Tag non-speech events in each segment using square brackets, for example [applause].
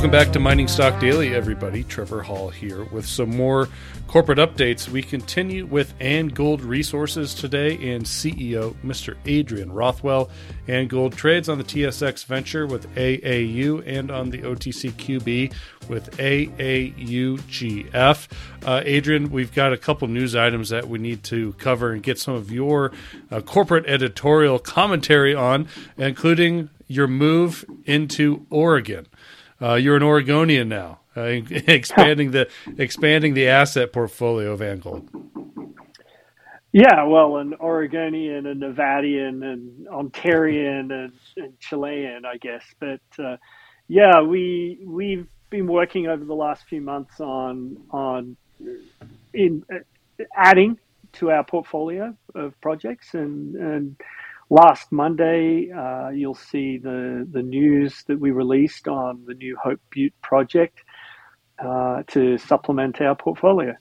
Welcome back to Mining Stock Daily, everybody. Trevor Hall here with some more corporate updates. We continue with ANGold Resources today and CEO Mr. Adrian Rothwell. ANGold trades on the TSX Venture with AAU and on the OTCQB with AAUGF. Uh, Adrian, we've got a couple news items that we need to cover and get some of your uh, corporate editorial commentary on, including your move into Oregon. Uh, you're an Oregonian now, uh, [laughs] expanding the expanding the asset portfolio of ANGold. Yeah, well, an Oregonian, a Nevadian, and Ontarian, and, and Chilean, I guess. But uh, yeah, we we've been working over the last few months on on in adding to our portfolio of projects and and last Monday, uh, you'll see the, the news that we released on the new Hope Butte project uh, to supplement our portfolio.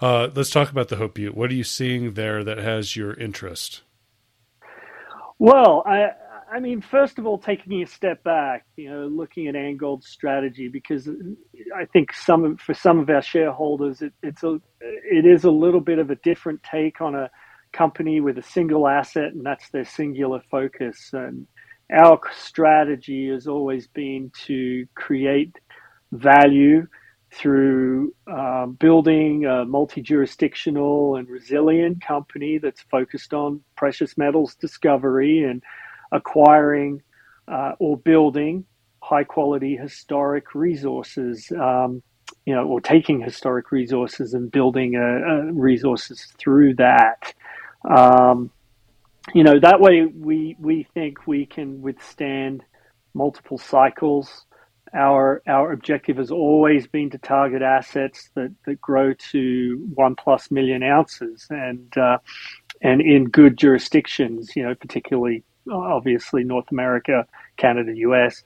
Uh, let's talk about the Hope Butte. What are you seeing there that has your interest? Well, I, I mean, first of all, taking a step back, you know, looking at ANGold's strategy, because I think some for some of our shareholders, it, it's a it is a little bit of a different take on a company with a single asset, and that's their singular focus. And our strategy has always been to create value through um, building a multi jurisdictional and resilient company that's focused on precious metals discovery and acquiring uh, or building high quality historic resources. Um, you know, or taking historic resources and building uh, uh, resources through that. Um, you know, that way we we think we can withstand multiple cycles. Our our objective has always been to target assets that, that grow to one plus million ounces and uh, and in good jurisdictions. You know, particularly obviously North America, Canada, US,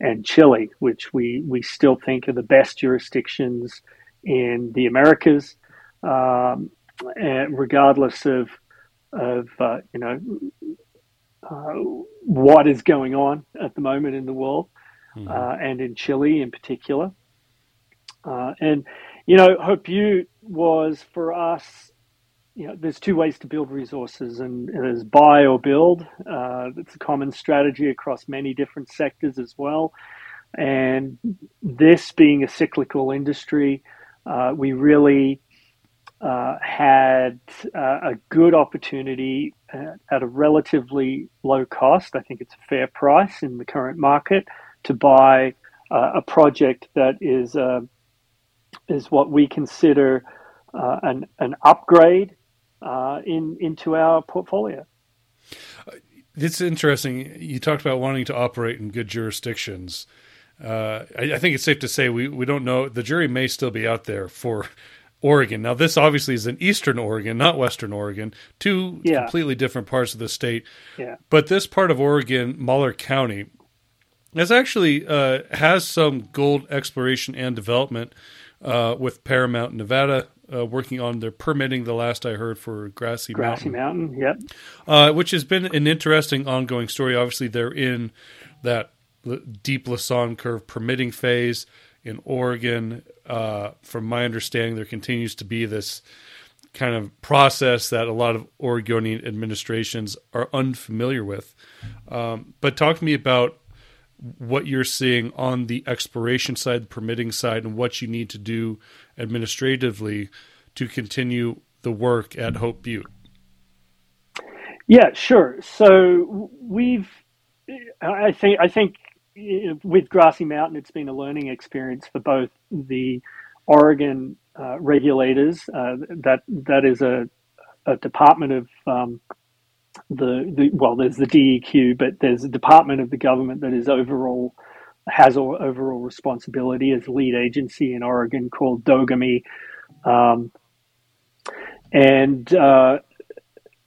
and Chile, which we we still think are the best jurisdictions in the Americas, um, regardless of of uh, you know uh, what is going on at the moment in the world mm-hmm. uh, and in Chile in particular. Uh, and you know, Hope Butte was for us. You know, there's two ways to build resources, and there's buy or build. Uh, it's a common strategy across many different sectors as well. And this being a cyclical industry, uh, we really uh, had uh, a good opportunity at, at, a relatively low cost. I think it's a fair price in the current market to buy uh, a project that is uh, is what we consider uh, an an upgrade in into our portfolio. It's interesting. You talked about wanting to operate in good jurisdictions. I, I think it's safe to say we, we don't know. The jury may still be out there for Oregon. Now, this obviously is in Eastern Oregon, not Western Oregon, two yeah. completely different parts of the state. Yeah. But this part of Oregon, Malheur County, has actually uh, has some gold exploration and development uh, with Paramount Nevada uh, working on their permitting. The last I heard for Grassy, Mountain. Grassy Mountain, Mountain yep. Uh, which has been an interesting ongoing story. Obviously, they're in that deep Lassonde curve permitting phase in Oregon. Uh, from my understanding, there continues to be this kind of process that a lot of Oregonian administrations are unfamiliar with. Um, but talk to me about what you're seeing on the exploration side, the permitting side, and what you need to do administratively to continue the work at Hope Butte. Yeah, sure. So we've, I think, I think with Grassy Mountain, it's been a learning experience for both the Oregon uh, regulators. Uh, that that is a, a department of um, the, the well, there's the DEQ, but there's a department of the government that is overall has overall responsibility as lead agency in Oregon called DOGAMI. Um, and uh,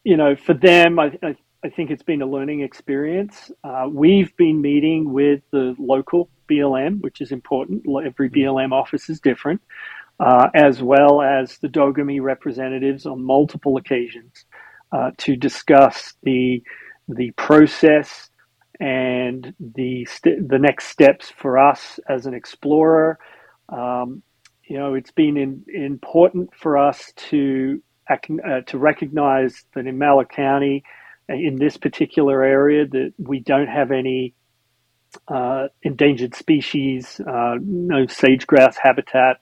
you know, for them, I, I I think it's been a learning experience. Uh, we've been meeting with the local BLM, which is important. Every BLM office is different, uh, as well as the Dogami representatives on multiple occasions uh, to discuss the the process and the st- the next steps for us as an explorer. Um, you know, it's been in, important for us to uh, to recognize that in Malheur County, in this particular area, that we don't have any uh, endangered species, uh, no sage grouse habitat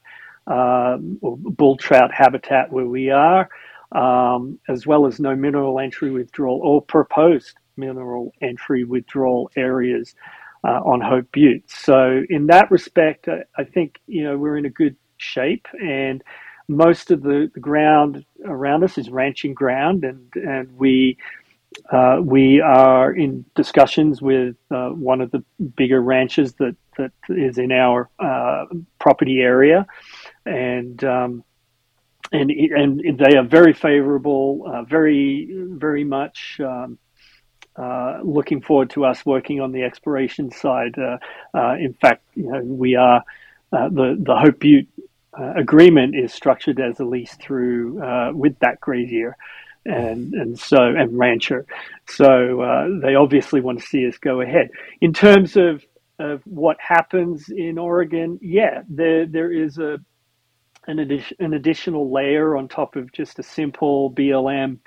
uh, or bull trout habitat where we are, um, as well as no mineral entry withdrawal or proposed mineral entry withdrawal areas uh, on Hope Butte. So in that respect, I, I, think you know we're in a good shape, and most of the, the ground around us is ranching ground, and and we. Uh, we are in discussions with uh, one of the bigger ranches that, that is in our uh, property area, and um, and and they are very favorable, uh, very very much um, uh, looking forward to us working on the exploration side. Uh, in fact, you know, we are the the Hope Butte agreement is structured as a lease through with that grazier. And and so and rancher, so they obviously want to see us go ahead. In terms of of what happens in Oregon, yeah, there there is a an, an additional layer on top of just a simple BLM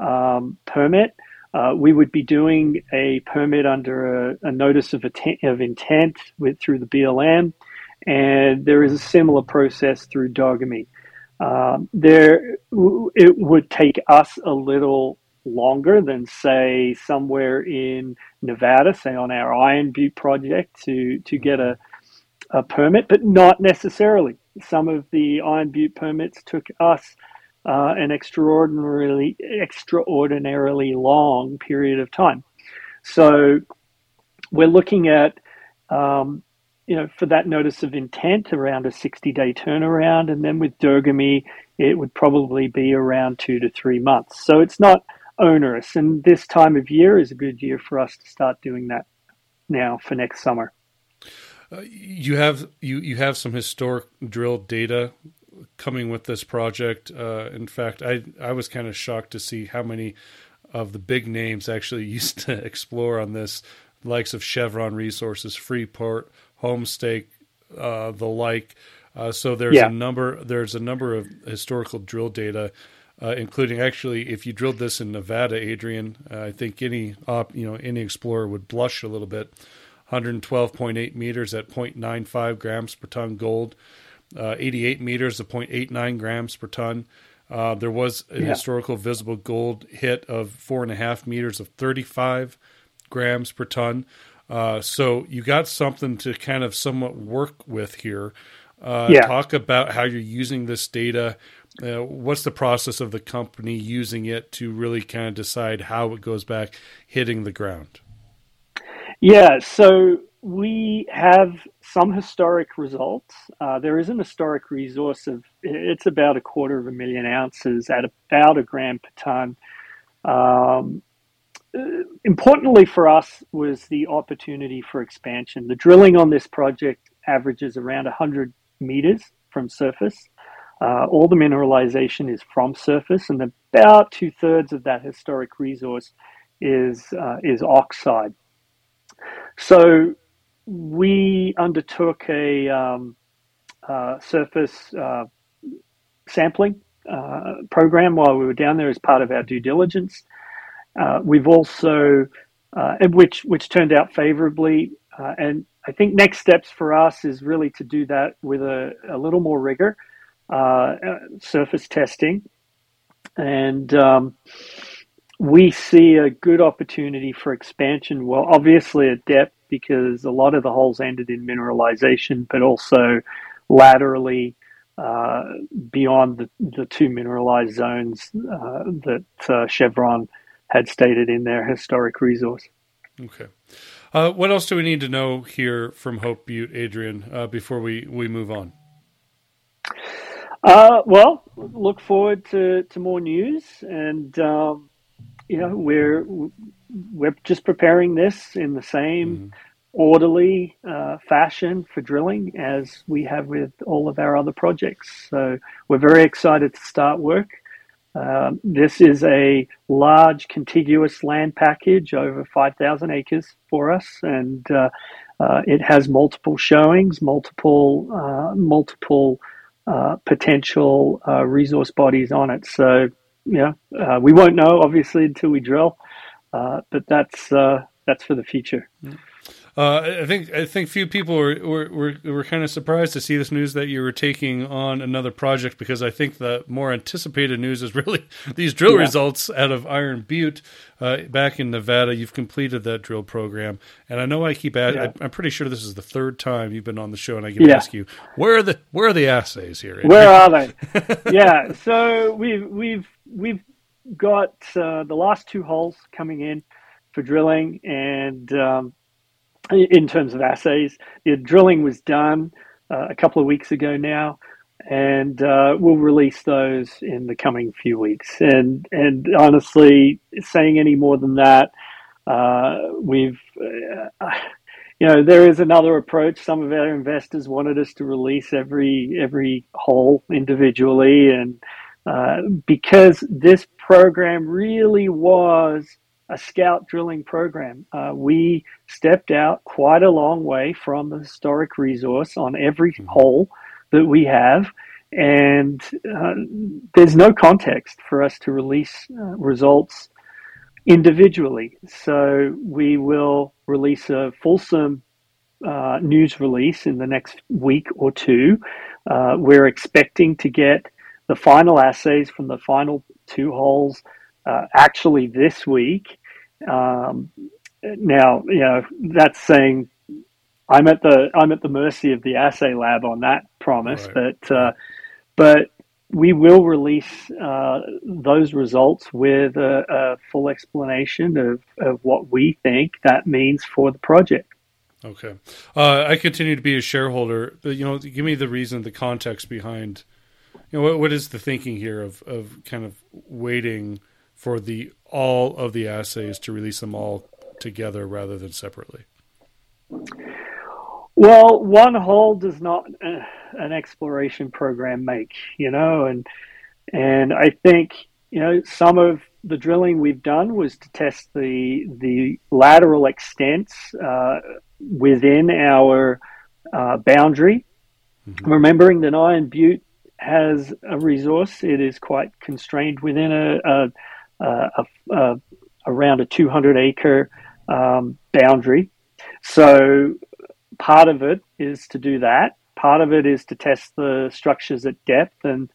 um, permit. Uh, we would be doing a permit under a, a notice of, of intent with through the BLM, and there is a similar process through Dogami. Um, there, it would take us a little longer than say somewhere in Nevada, say on our Iron Butte project, to to get a a permit, but not necessarily. Some of the Iron Butte permits took us uh, an extraordinarily extraordinarily long period of time. So we're looking at um, you know for that notice of intent around a 60 day turnaround, and then with Dogami it would probably be around two to three months. So it's not onerous, and this time of year is a good year for us to start doing that now for next summer. Uh, you have you you have some historic drill data coming with this project. Uh, in fact, I I was kind of shocked to see how many of the big names actually [laughs] used to explore on this, likes of Chevron Resources, Freeport, Homestake, uh, the like. Uh, so there's yeah. a number there's a number of historical drill data, uh, including actually if you drilled this in Nevada, Adrian, uh, I think any op, you know any explorer would blush a little bit. 112.8 meters at 0.95 grams per ton gold, uh, 88 meters of 0.89 grams per ton. Uh, there was a yeah. historical visible gold hit of four and a half meters of 35 grams per ton. Uh, so you got something to kind of somewhat work with here. Uh, yeah. Talk about how you're using this data. Uh, what's the process of the company using it to really kind of decide how it goes back hitting the ground? Yeah, so we have some historic results. Uh, there is an historic resource of it's about a quarter of a million ounces at about a gram per ton. Um, importantly for us was the opportunity for expansion. The drilling on this project averages around 100 meters from surface. Uh, all the mineralization is from surface, and about two thirds of that historic resource is uh, is oxide. So we undertook a um, uh, surface uh, sampling uh, program while we were down there as part of our due diligence. Uh, we've also, uh, which which turned out favorably, uh, and I think next steps for us is really to do that with a, a little more rigor, surface testing, and um, we see a good opportunity for expansion. Well, obviously at depth because a lot of the holes ended in mineralization, but also laterally uh, beyond the, the two mineralized zones uh, that uh, Chevron had stated in their historic resource. Okay. Uh, what else do we need to know here from Hope Butte, Adrian, uh, before we, we move on? Uh, well, look forward to, to more news and um, you know, we're we're just preparing this in the same mm-hmm. orderly uh, fashion for drilling as we have with all of our other projects. So we're very excited to start work. Um, this is a large contiguous land package over 5,000 acres for us, and uh, uh, it has multiple showings, multiple uh, multiple uh, potential uh, resource bodies on it. So, yeah, we won't know obviously until we drill, but that's that's for the future. Uh, I think I think few people were, were were, were kind of surprised to see this news that you were taking on another project because I think the more anticipated news is [laughs] really these drill yeah. results out of Iron Butte uh, back in Nevada. You've completed that drill program, and I know I keep at, yeah. I'm pretty sure this is the third time you've been on the show, and I get yeah. ask you where are the where are the assays here? Where are they? [laughs] yeah, so we've we've we've got uh, the last two holes coming in for drilling, and um, in terms of assays. The drilling was done uh, a couple of weeks ago now, and uh, we'll release those in the coming few weeks. And and honestly, saying any more than that, uh, we've. Uh, you know, there is another approach. Some of our investors wanted us to release every every hole individually, and uh, because this program really was a scout drilling program. Uh, we stepped out quite a long way from the historic resource on every mm-hmm. hole that we have, and uh, there's no context for us to release uh, results individually. So we will release a fulsome uh, news release in the next week or two. Uh, we're expecting to get the final assays from the final two holes uh, actually this week. Um, now, you know, that's saying I'm at the I'm at the mercy of the assay lab on that promise, right. but uh, but we will release uh, those results with a, a, full explanation of, of what we think that means for the project. Okay, uh, I continue to be a shareholder. But, you know, give me the reason, the context behind. You know, what, what is the thinking here of of kind of waiting for the all of the assays to release them all together rather than separately? Well, one hole does not uh, an exploration program make, you know, and and I think you know some of the drilling we've done was to test the the lateral extents uh, within our uh, boundary. Mm-hmm. Remembering that Iron Butte has a resource, it is quite constrained within a, a uh, a, around a 200 acre um, boundary. So part of it is to do that. Part of it is to test the structures at depth, and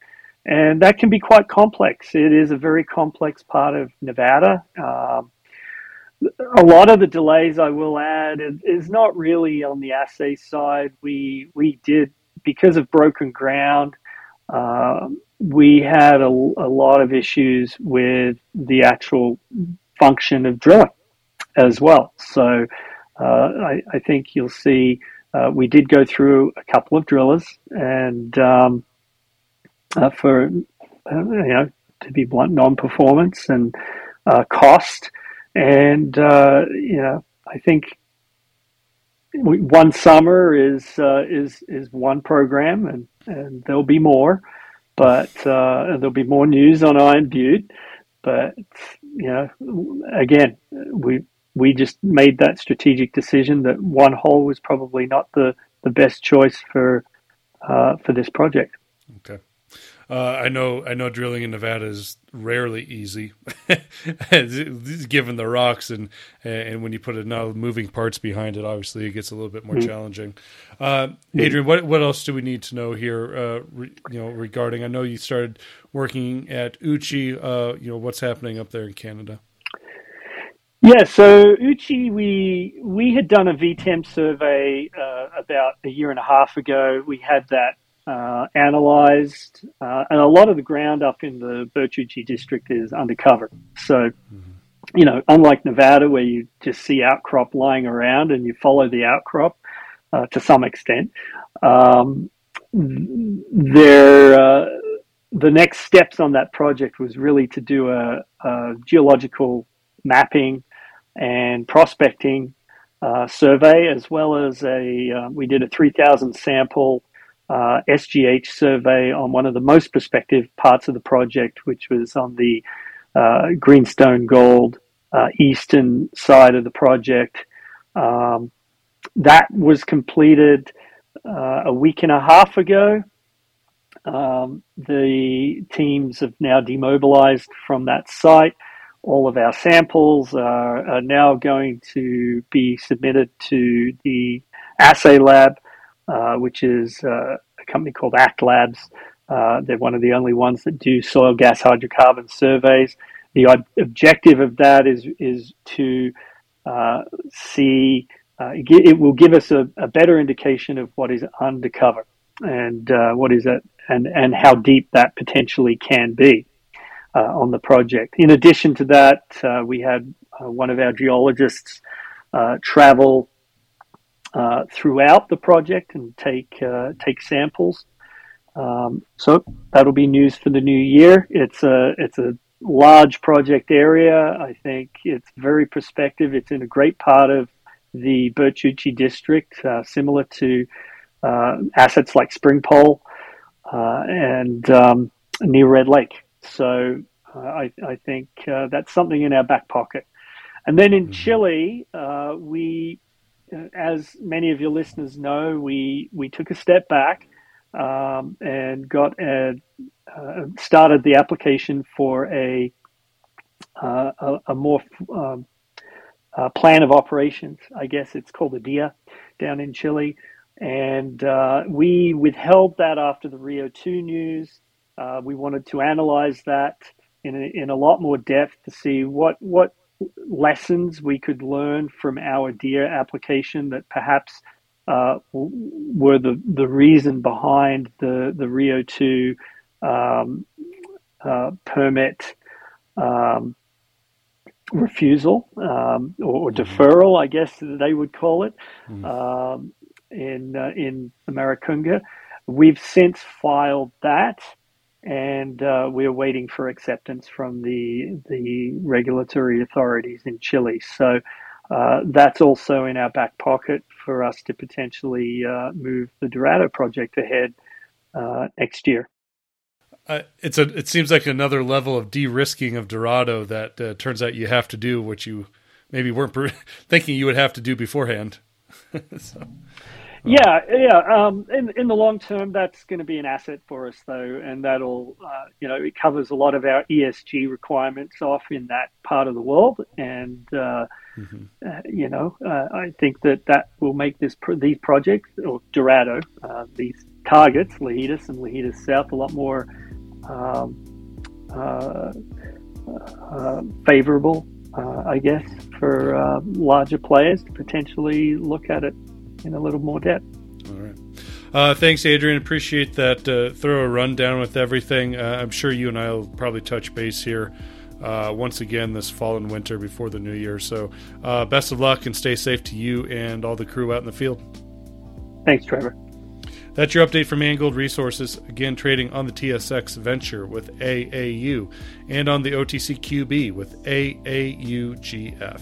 and that can be quite complex. It is a very complex part of Nevada. Um, a lot of the delays, I will add, is not really on the assay side. We we did because of broken ground. Um, we had a, a, lot of issues with the actual function of drilling as well. So uh, I, I, think you'll see uh, we did go through a couple of drillers, and um, uh, for uh, you know to be blunt, non-performance and uh, cost, and uh, you know I think one summer is is is one program, and and there'll be more but uh, there'll be more news on Iron Butte. But you know, again, we we just made that strategic decision that one hole was probably not the, the best choice for uh, for this project. Okay. Uh, I know I know drilling in Nevada is rarely easy, [laughs] given the rocks and and when you put enough moving parts behind it, obviously it gets a little bit more mm-hmm. challenging. Uh, Adrian, what what else do we need to know here? Uh, re, you know, regarding I know you started working at Uchi. Uh, you know, what's happening up there in Canada? Yeah, so Uchi, we we had done a VTEM survey uh, about a year and a half ago. We had that uh, analyzed, uh, and a lot of the ground up in the Birch district is undercover. So, mm-hmm. you know, unlike Nevada, where you just see outcrop lying around and you follow the outcrop uh, to some extent, um, there. Uh, the next steps on that project was really to do a, a geological mapping and prospecting uh, survey, as well as a uh, we did a 3,000 sample uh, SGH survey on one of the most prospective parts of the project, which was on the uh, Greenstone Gold uh, eastern side of the project. Um, that was completed uh, a week and a half ago. Um, the teams have now demobilized from that site. All of our samples are, are now going to be submitted to the assay lab, which is uh, a company called ACT Labs. Uh, they're one of the only ones that do soil gas hydrocarbon surveys. The objective of that is is to uh, see uh, it will give us a, a, better indication of what is undercover and uh, what is it and and how deep that potentially can be uh, on the project. In addition to that, uh, we had uh, one of our geologists uh, throughout the project and take take samples. Um, so that'll be news for the new year. It's a it's a large project area. I think it's very prospective. It's in a great part of the Birch-Uchi district, uh, similar to uh, assets like Springpole uh, and um, near Red Lake. So uh, I, I, think uh, that's something in our back pocket. And then in mm-hmm. Chile, uh, we, as many of your listeners know, we we took a step back um, and got a, started the application for a a, a, more um, uh, plan of operations. I guess it's called a DIA down in Chile. And uh, we withheld that after the Rio 2 news. Uh, we wanted to analyze that in a, in a lot more depth to see what, what lessons we could learn from our DIA application that perhaps uh, were the, the reason behind the, the Rio 2 um, uh, permit um, refusal um, or, or, mm-hmm. deferral, I guess they would call it, mm. um, in uh, in Maricunga. We've since filed that, and uh, we're waiting for acceptance from the the regulatory authorities in Chile. So. Uh, that's also in our back pocket for us to potentially uh, move the Dorado project ahead uh, next year uh, it's a it seems like another level of de-risking of Dorado that uh, turns out you have to do what you maybe weren't [laughs] thinking you would have to do beforehand. [laughs] so, yeah, yeah. Um, in in the long term, that's going to be an asset for us, though, and that'll uh, you know it covers a lot of our ESG requirements off in that part of the world, and uh, mm-hmm. Uh, you know uh, I think that that will make this these projects or Dorado these targets, Lajitas and Lajitas South, a lot more um, uh, uh, favorable, uh, I guess, for uh, larger players to potentially look at it in a little more depth. All right. Uh, thanks, Adrian. Appreciate that uh, thorough rundown with everything. I'm sure you and I will probably touch base here once again this fall and winter before the new year. So, best of luck and stay safe to you and all the crew out in the field. Thanks, Trevor. That's your update from ANGold Resources, again trading on the TSX Venture with AAU and on the OTCQB with AAUGF.